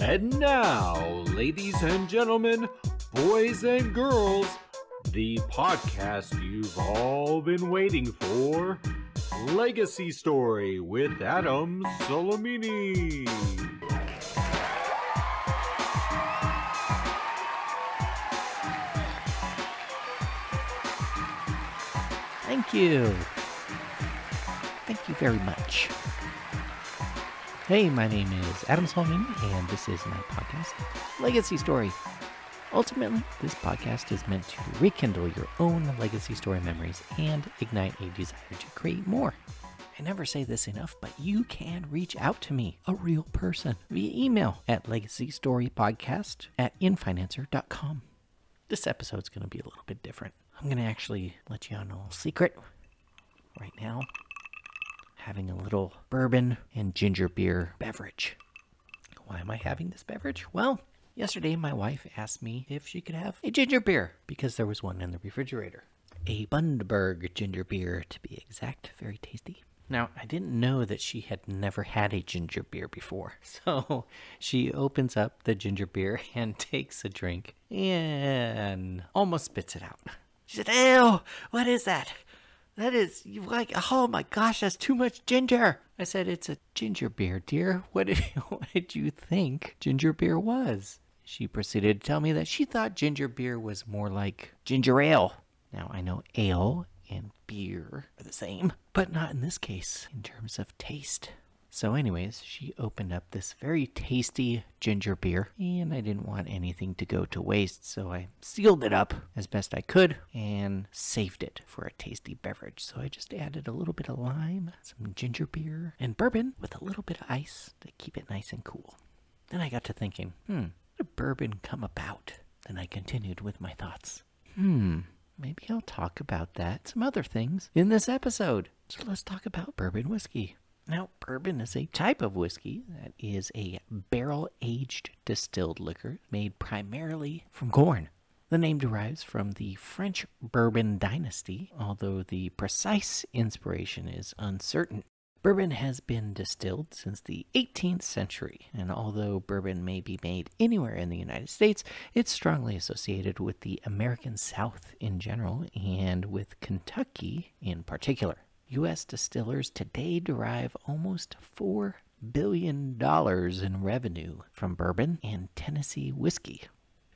And now, ladies and gentlemen, boys and girls, the podcast you've all been waiting for Legacy Story with Adam Solomini. Thank you. Thank you very much. Hey, my name is Adam Solomon, and this is my podcast, Legacy Story. Ultimately, this podcast is meant to rekindle your own legacy story memories and ignite a desire to create more. I never say this enough, but you can reach out to me, a real person, via email at legacystorypodcast at infinancer.com. This episode's going to be a little bit different. I'm going to actually let you on a little secret right now. Having a little bourbon and ginger beer beverage. Why am I having this beverage? Well, yesterday my wife asked me if she could have a ginger beer because there was one in the refrigerator. A Bundaberg ginger beer, to be exact. Very tasty. Now, I didn't know that she had never had a ginger beer before. So she opens up the ginger beer and takes a drink and almost spits it out. She said, Ew, what is that? That is you like oh my gosh, that's too much ginger. I said it's a ginger beer, dear. What did what did you think ginger beer was? She proceeded to tell me that she thought ginger beer was more like ginger ale. Now I know ale and beer are the same, but not in this case in terms of taste. So, anyways, she opened up this very tasty ginger beer, and I didn't want anything to go to waste, so I sealed it up as best I could and saved it for a tasty beverage. So, I just added a little bit of lime, some ginger beer, and bourbon with a little bit of ice to keep it nice and cool. Then I got to thinking, hmm, how did bourbon come about? Then I continued with my thoughts. Hmm, maybe I'll talk about that, some other things, in this episode. So, let's talk about bourbon whiskey. Now, bourbon is a type of whiskey that is a barrel aged distilled liquor made primarily from corn. The name derives from the French Bourbon dynasty, although the precise inspiration is uncertain. Bourbon has been distilled since the 18th century, and although bourbon may be made anywhere in the United States, it's strongly associated with the American South in general and with Kentucky in particular. U.S. distillers today derive almost $4 billion in revenue from bourbon and Tennessee whiskey.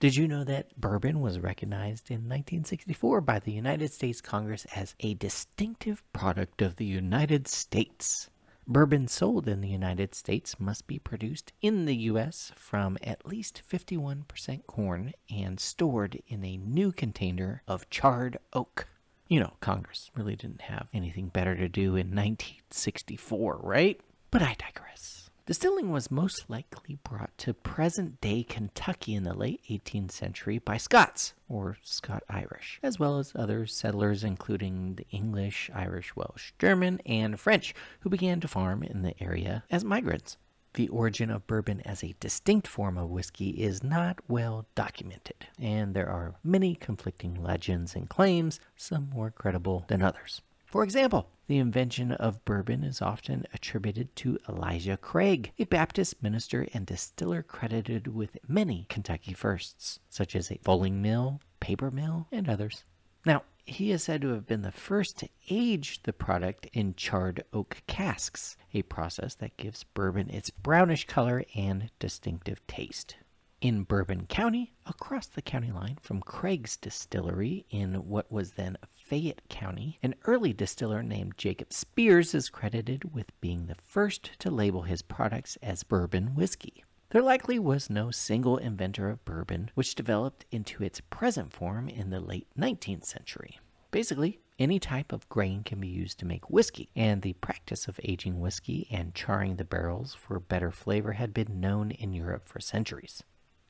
Did you know that bourbon was recognized in 1964 by the United States Congress as a distinctive product of the United States? Bourbon sold in the United States must be produced in the U.S. from at least 51% corn and stored in a new container of charred oak. You know, Congress really didn't have anything better to do in 1964, right? But I digress. Distilling was most likely brought to present day Kentucky in the late 18th century by Scots, or Scot Irish, as well as other settlers, including the English, Irish, Welsh, German, and French, who began to farm in the area as migrants. The origin of bourbon as a distinct form of whiskey is not well documented, and there are many conflicting legends and claims, some more credible than others. For example, the invention of bourbon is often attributed to Elijah Craig, a Baptist minister and distiller credited with many Kentucky firsts, such as a fulling mill, paper mill, and others. Now, he is said to have been the first to age the product in charred oak casks, a process that gives bourbon its brownish color and distinctive taste. In Bourbon County, across the county line from Craig's distillery in what was then Fayette County, an early distiller named Jacob Spears is credited with being the first to label his products as bourbon whiskey. There likely was no single inventor of bourbon, which developed into its present form in the late 19th century. Basically, any type of grain can be used to make whiskey, and the practice of aging whiskey and charring the barrels for better flavor had been known in Europe for centuries.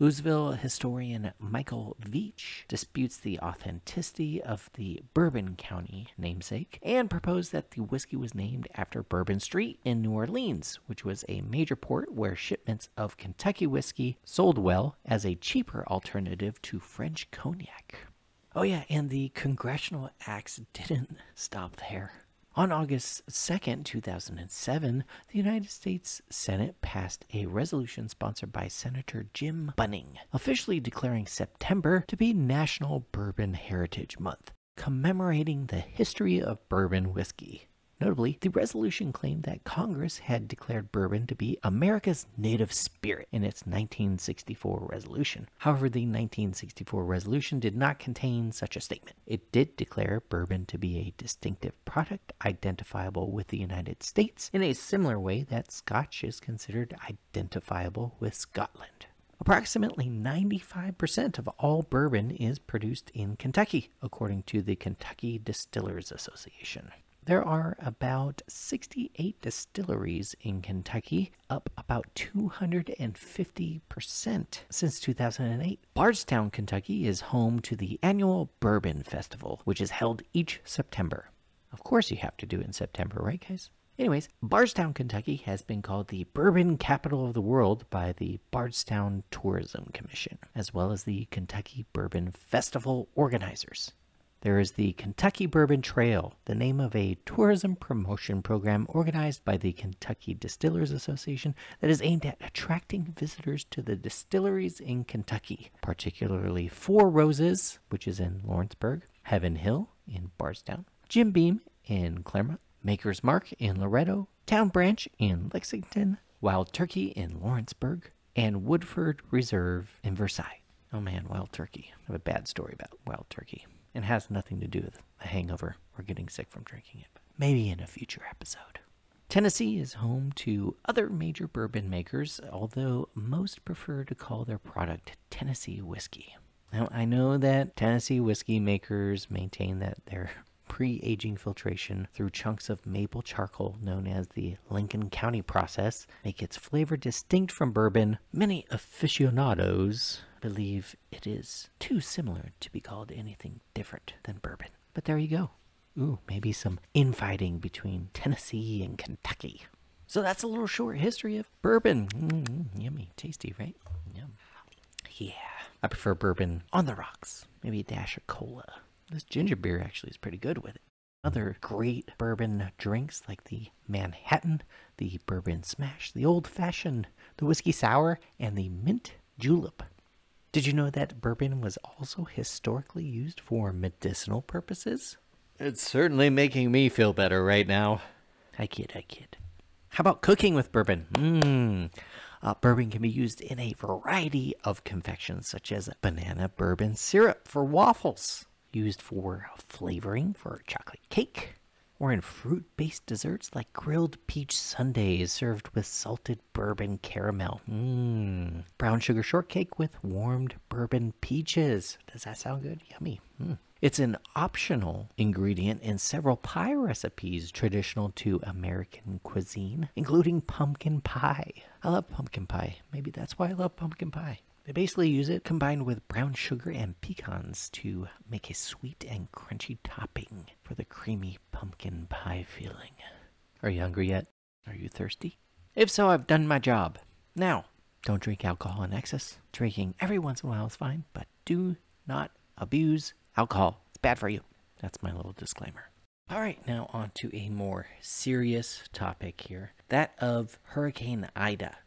Louisville historian Michael Veach disputes the authenticity of the Bourbon County namesake and proposed that the whiskey was named after Bourbon Street in New Orleans, which was a major port where shipments of Kentucky whiskey sold well as a cheaper alternative to French cognac. Oh, yeah, and the congressional acts didn't stop there. On August 2, 2007, the United States Senate passed a resolution sponsored by Senator Jim Bunning, officially declaring September to be National Bourbon Heritage Month, commemorating the history of bourbon whiskey. Notably, the resolution claimed that Congress had declared bourbon to be America's native spirit in its 1964 resolution. However, the 1964 resolution did not contain such a statement. It did declare bourbon to be a distinctive product identifiable with the United States in a similar way that Scotch is considered identifiable with Scotland. Approximately 95% of all bourbon is produced in Kentucky, according to the Kentucky Distillers Association. There are about 68 distilleries in Kentucky, up about 250% since 2008. Bardstown, Kentucky is home to the annual Bourbon Festival, which is held each September. Of course, you have to do it in September, right, guys? Anyways, Bardstown, Kentucky has been called the bourbon capital of the world by the Bardstown Tourism Commission, as well as the Kentucky Bourbon Festival organizers. There is the Kentucky Bourbon Trail, the name of a tourism promotion program organized by the Kentucky Distillers Association that is aimed at attracting visitors to the distilleries in Kentucky, particularly Four Roses, which is in Lawrenceburg, Heaven Hill in Bardstown, Jim Beam in Clermont, Maker's Mark in Loretto, Town Branch in Lexington, Wild Turkey in Lawrenceburg, and Woodford Reserve in Versailles. Oh man, Wild Turkey. I have a bad story about Wild Turkey and has nothing to do with a hangover or getting sick from drinking it. Maybe in a future episode. Tennessee is home to other major bourbon makers, although most prefer to call their product Tennessee whiskey. Now, I know that Tennessee whiskey makers maintain that their pre aging filtration through chunks of maple charcoal known as the Lincoln County process make its flavor distinct from bourbon. Many aficionados believe it is too similar to be called anything different than bourbon. But there you go. Ooh, maybe some infighting between Tennessee and Kentucky. So that's a little short history of bourbon. Mm, yummy, tasty, right? Yum. Yeah, I prefer bourbon on the rocks. Maybe a dash of cola. This ginger beer actually is pretty good with it. Other great bourbon drinks like the Manhattan, the bourbon smash, the old fashioned, the whiskey sour, and the mint julep. Did you know that bourbon was also historically used for medicinal purposes? It's certainly making me feel better right now. I kid, I kid. How about cooking with bourbon? Mmm. Uh, bourbon can be used in a variety of confections, such as banana bourbon syrup for waffles, used for flavoring for chocolate cake, or in fruit based desserts like grilled peach sundaes served with salted bourbon caramel. Mmm. Brown sugar shortcake with warmed bourbon peaches. Does that sound good? Yummy. Mm. It's an optional ingredient in several pie recipes traditional to American cuisine, including pumpkin pie. I love pumpkin pie. Maybe that's why I love pumpkin pie. They basically use it combined with brown sugar and pecans to make a sweet and crunchy topping for the creamy pumpkin pie feeling. Are you hungry yet? Are you thirsty? If so, I've done my job. Now, don't drink alcohol in excess. Drinking every once in a while is fine, but do not abuse alcohol. It's bad for you. That's my little disclaimer. All right, now on to a more serious topic here that of Hurricane Ida.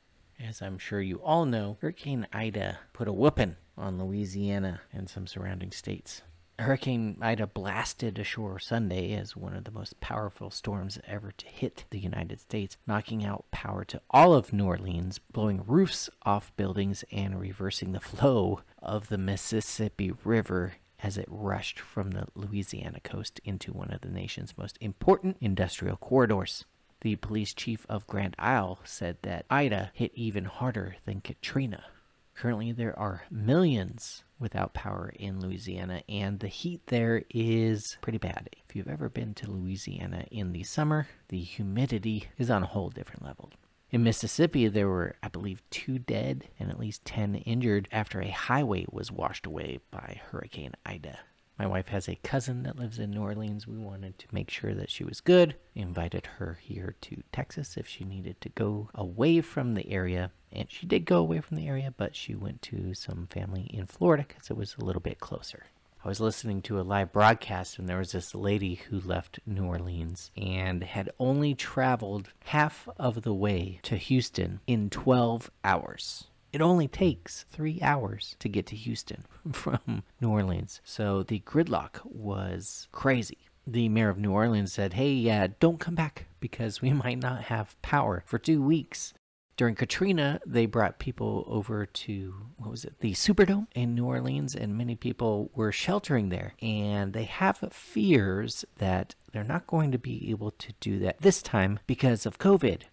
As I'm sure you all know, Hurricane Ida put a whooping on Louisiana and some surrounding states. Hurricane Ida blasted ashore Sunday as one of the most powerful storms ever to hit the United States, knocking out power to all of New Orleans, blowing roofs off buildings, and reversing the flow of the Mississippi River as it rushed from the Louisiana coast into one of the nation's most important industrial corridors. The police chief of Grand Isle said that Ida hit even harder than Katrina. Currently, there are millions without power in Louisiana, and the heat there is pretty bad. If you've ever been to Louisiana in the summer, the humidity is on a whole different level. In Mississippi, there were, I believe, two dead and at least 10 injured after a highway was washed away by Hurricane Ida. My wife has a cousin that lives in New Orleans. We wanted to make sure that she was good. We invited her here to Texas if she needed to go away from the area. And she did go away from the area, but she went to some family in Florida because it was a little bit closer. I was listening to a live broadcast, and there was this lady who left New Orleans and had only traveled half of the way to Houston in 12 hours. It only takes three hours to get to Houston from New Orleans. So the gridlock was crazy. The mayor of New Orleans said, Hey, yeah, don't come back because we might not have power for two weeks. During Katrina, they brought people over to, what was it, the Superdome in New Orleans, and many people were sheltering there. And they have fears that they're not going to be able to do that this time because of COVID.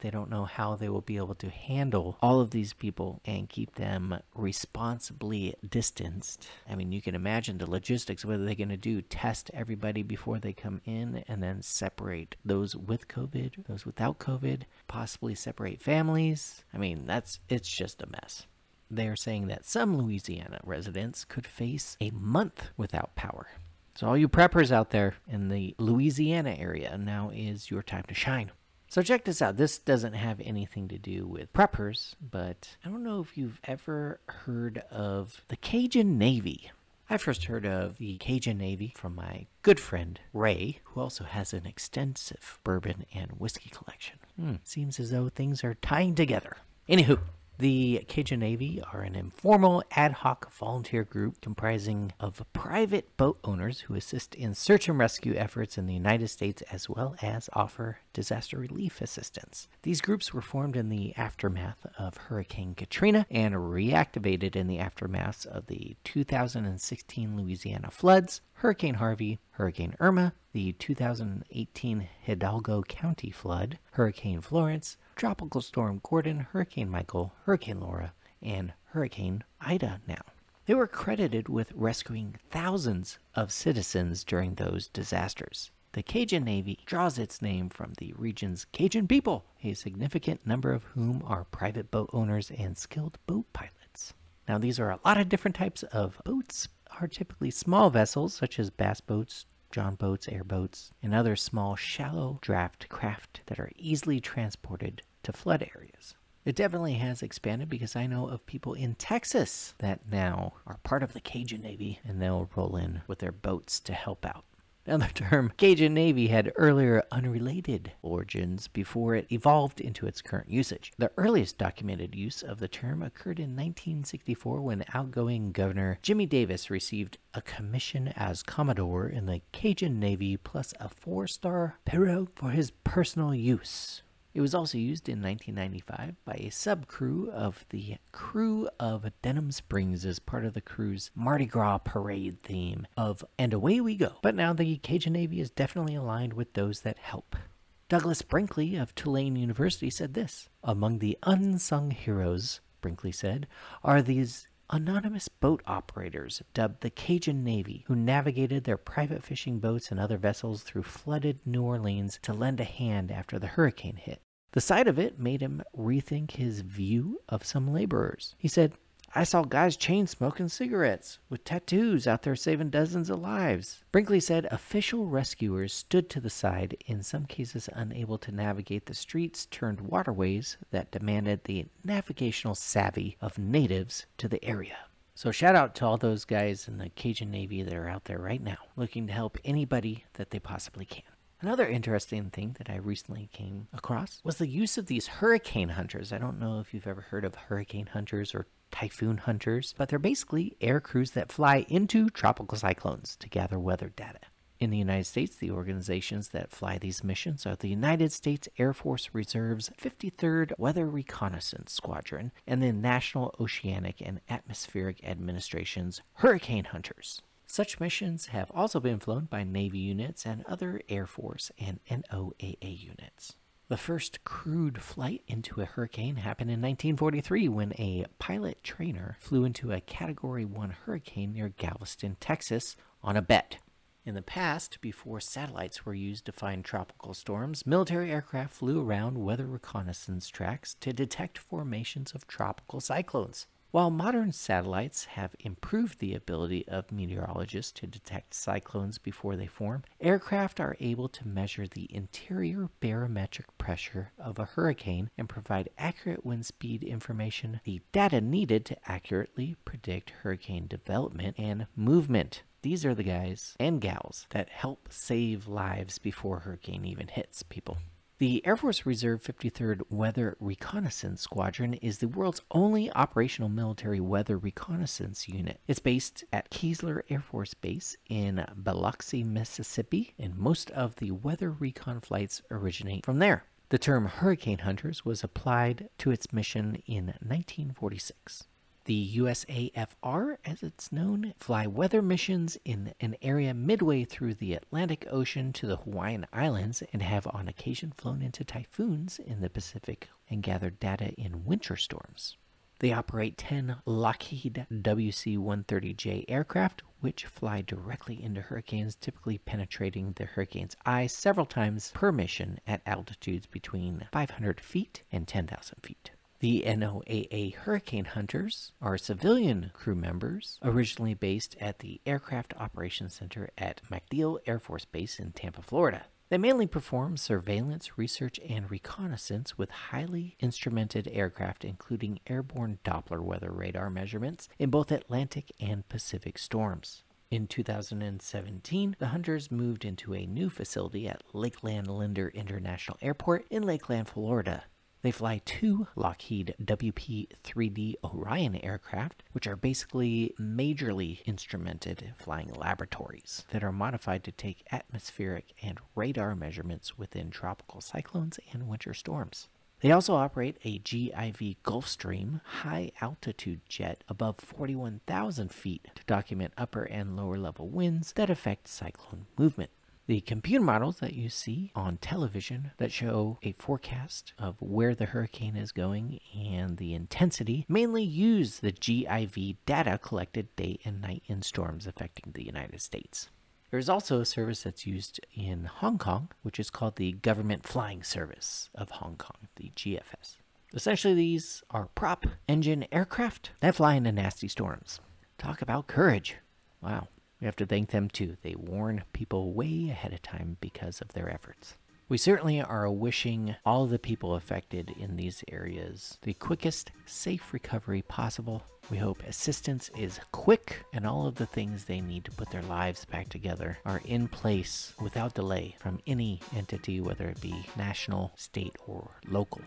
They don't know how they will be able to handle all of these people and keep them responsibly distanced. I mean, you can imagine the logistics. What are they going to do? Test everybody before they come in and then separate those with COVID, those without COVID, possibly separate families. I mean, that's it's just a mess. They are saying that some Louisiana residents could face a month without power. So, all you preppers out there in the Louisiana area, now is your time to shine. So check this out. This doesn't have anything to do with preppers, but I don't know if you've ever heard of the Cajun Navy. I first heard of the Cajun Navy from my good friend Ray, who also has an extensive bourbon and whiskey collection. Hmm, seems as though things are tying together. Anywho, the Cajun Navy are an informal ad hoc volunteer group comprising of private boat owners who assist in search and rescue efforts in the United States as well as offer disaster relief assistance. These groups were formed in the aftermath of Hurricane Katrina and reactivated in the aftermath of the 2016 Louisiana floods, Hurricane Harvey, Hurricane Irma, the 2018 Hidalgo County flood, Hurricane Florence, Tropical Storm Gordon, Hurricane Michael, Hurricane Laura, and Hurricane Ida now. They were credited with rescuing thousands of citizens during those disasters. The Cajun Navy draws its name from the region's Cajun people, a significant number of whom are private boat owners and skilled boat pilots. Now, these are a lot of different types of boats, are typically small vessels such as bass boats, John boats, airboats, and other small shallow draft craft that are easily transported to flood areas. It definitely has expanded because I know of people in Texas that now are part of the Cajun Navy and they'll roll in with their boats to help out. Now, the term Cajun Navy had earlier unrelated origins before it evolved into its current usage. The earliest documented use of the term occurred in 1964 when outgoing Governor Jimmy Davis received a commission as Commodore in the Cajun Navy plus a four star pirogue for his personal use. It was also used in 1995 by a sub crew of the Krewe of Denham Springs as part of the krewe's Mardi Gras parade theme of And Away We Go. But now the Cajun Navy is definitely aligned with those that help. Douglas Brinkley of Tulane University said this Among the unsung heroes, Brinkley said, are these anonymous boat operators dubbed the Cajun Navy, who navigated their private fishing boats and other vessels through flooded New Orleans to lend a hand after the hurricane hit. The sight of it made him rethink his view of some laborers. He said, I saw guys chain smoking cigarettes with tattoos out there saving dozens of lives. Brinkley said official rescuers stood to the side, in some cases unable to navigate the streets turned waterways that demanded the navigational savvy of natives to the area. So, shout out to all those guys in the Cajun Navy that are out there right now looking to help anybody that they possibly can. Another interesting thing that I recently came across was the use of these hurricane hunters. I don't know if you've ever heard of hurricane hunters or typhoon hunters, but they're basically air crews that fly into tropical cyclones to gather weather data. In the United States, the organizations that fly these missions are the United States Air Force Reserve's 53rd Weather Reconnaissance Squadron and the National Oceanic and Atmospheric Administration's Hurricane Hunters. Such missions have also been flown by Navy units and other Air Force and NOAA units. The first crewed flight into a hurricane happened in 1943 when a pilot trainer flew into a Category 1 hurricane near Galveston, Texas, on a bet. In the past, before satellites were used to find tropical storms, military aircraft flew around weather reconnaissance tracks to detect formations of tropical cyclones. While modern satellites have improved the ability of meteorologists to detect cyclones before they form, aircraft are able to measure the interior barometric pressure of a hurricane and provide accurate wind speed information, the data needed to accurately predict hurricane development and movement. These are the guys and gals that help save lives before hurricane even hits people. The Air Force Reserve 53rd Weather Reconnaissance Squadron is the world's only operational military weather reconnaissance unit. It's based at Keesler Air Force Base in Biloxi, Mississippi, and most of the weather recon flights originate from there. The term hurricane hunters was applied to its mission in 1946. The USAFR, as it's known, fly weather missions in an area midway through the Atlantic Ocean to the Hawaiian Islands and have on occasion flown into typhoons in the Pacific and gathered data in winter storms. They operate 10 Lockheed WC 130J aircraft, which fly directly into hurricanes, typically penetrating the hurricane's eye several times per mission at altitudes between 500 feet and 10,000 feet. The NOAA Hurricane Hunters are civilian crew members originally based at the Aircraft Operations Center at MacDill Air Force Base in Tampa, Florida. They mainly perform surveillance, research, and reconnaissance with highly instrumented aircraft, including airborne Doppler weather radar measurements in both Atlantic and Pacific storms. In 2017, the Hunters moved into a new facility at Lakeland Linder International Airport in Lakeland, Florida. They fly two Lockheed WP 3D Orion aircraft, which are basically majorly instrumented flying laboratories that are modified to take atmospheric and radar measurements within tropical cyclones and winter storms. They also operate a GIV Gulfstream high altitude jet above 41,000 feet to document upper and lower level winds that affect cyclone movement. The computer models that you see on television that show a forecast of where the hurricane is going and the intensity mainly use the GIV data collected day and night in storms affecting the United States. There's also a service that's used in Hong Kong, which is called the Government Flying Service of Hong Kong, the GFS. Essentially, these are prop engine aircraft that fly into nasty storms. Talk about courage. Wow. We have to thank them too. They warn people way ahead of time because of their efforts. We certainly are wishing all the people affected in these areas the quickest, safe recovery possible. We hope assistance is quick and all of the things they need to put their lives back together are in place without delay from any entity, whether it be national, state, or local.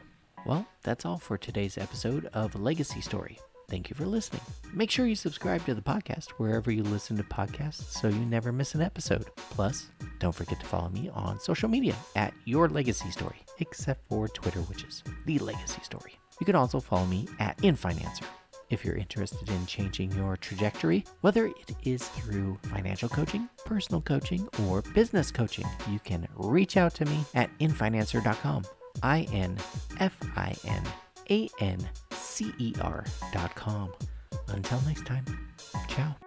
Well, that's all for today's episode of Legacy Story. Thank you for listening. Make sure you subscribe to the podcast wherever you listen to podcasts so you never miss an episode. Plus, don't forget to follow me on social media at Your Legacy Story, except for Twitter, which is The Legacy Story. You can also follow me at InFinancer. If you're interested in changing your trajectory, whether it is through financial coaching, personal coaching, or business coaching, you can reach out to me at infinancer.com. I N F I N A N C E R.com. Until next time, ciao.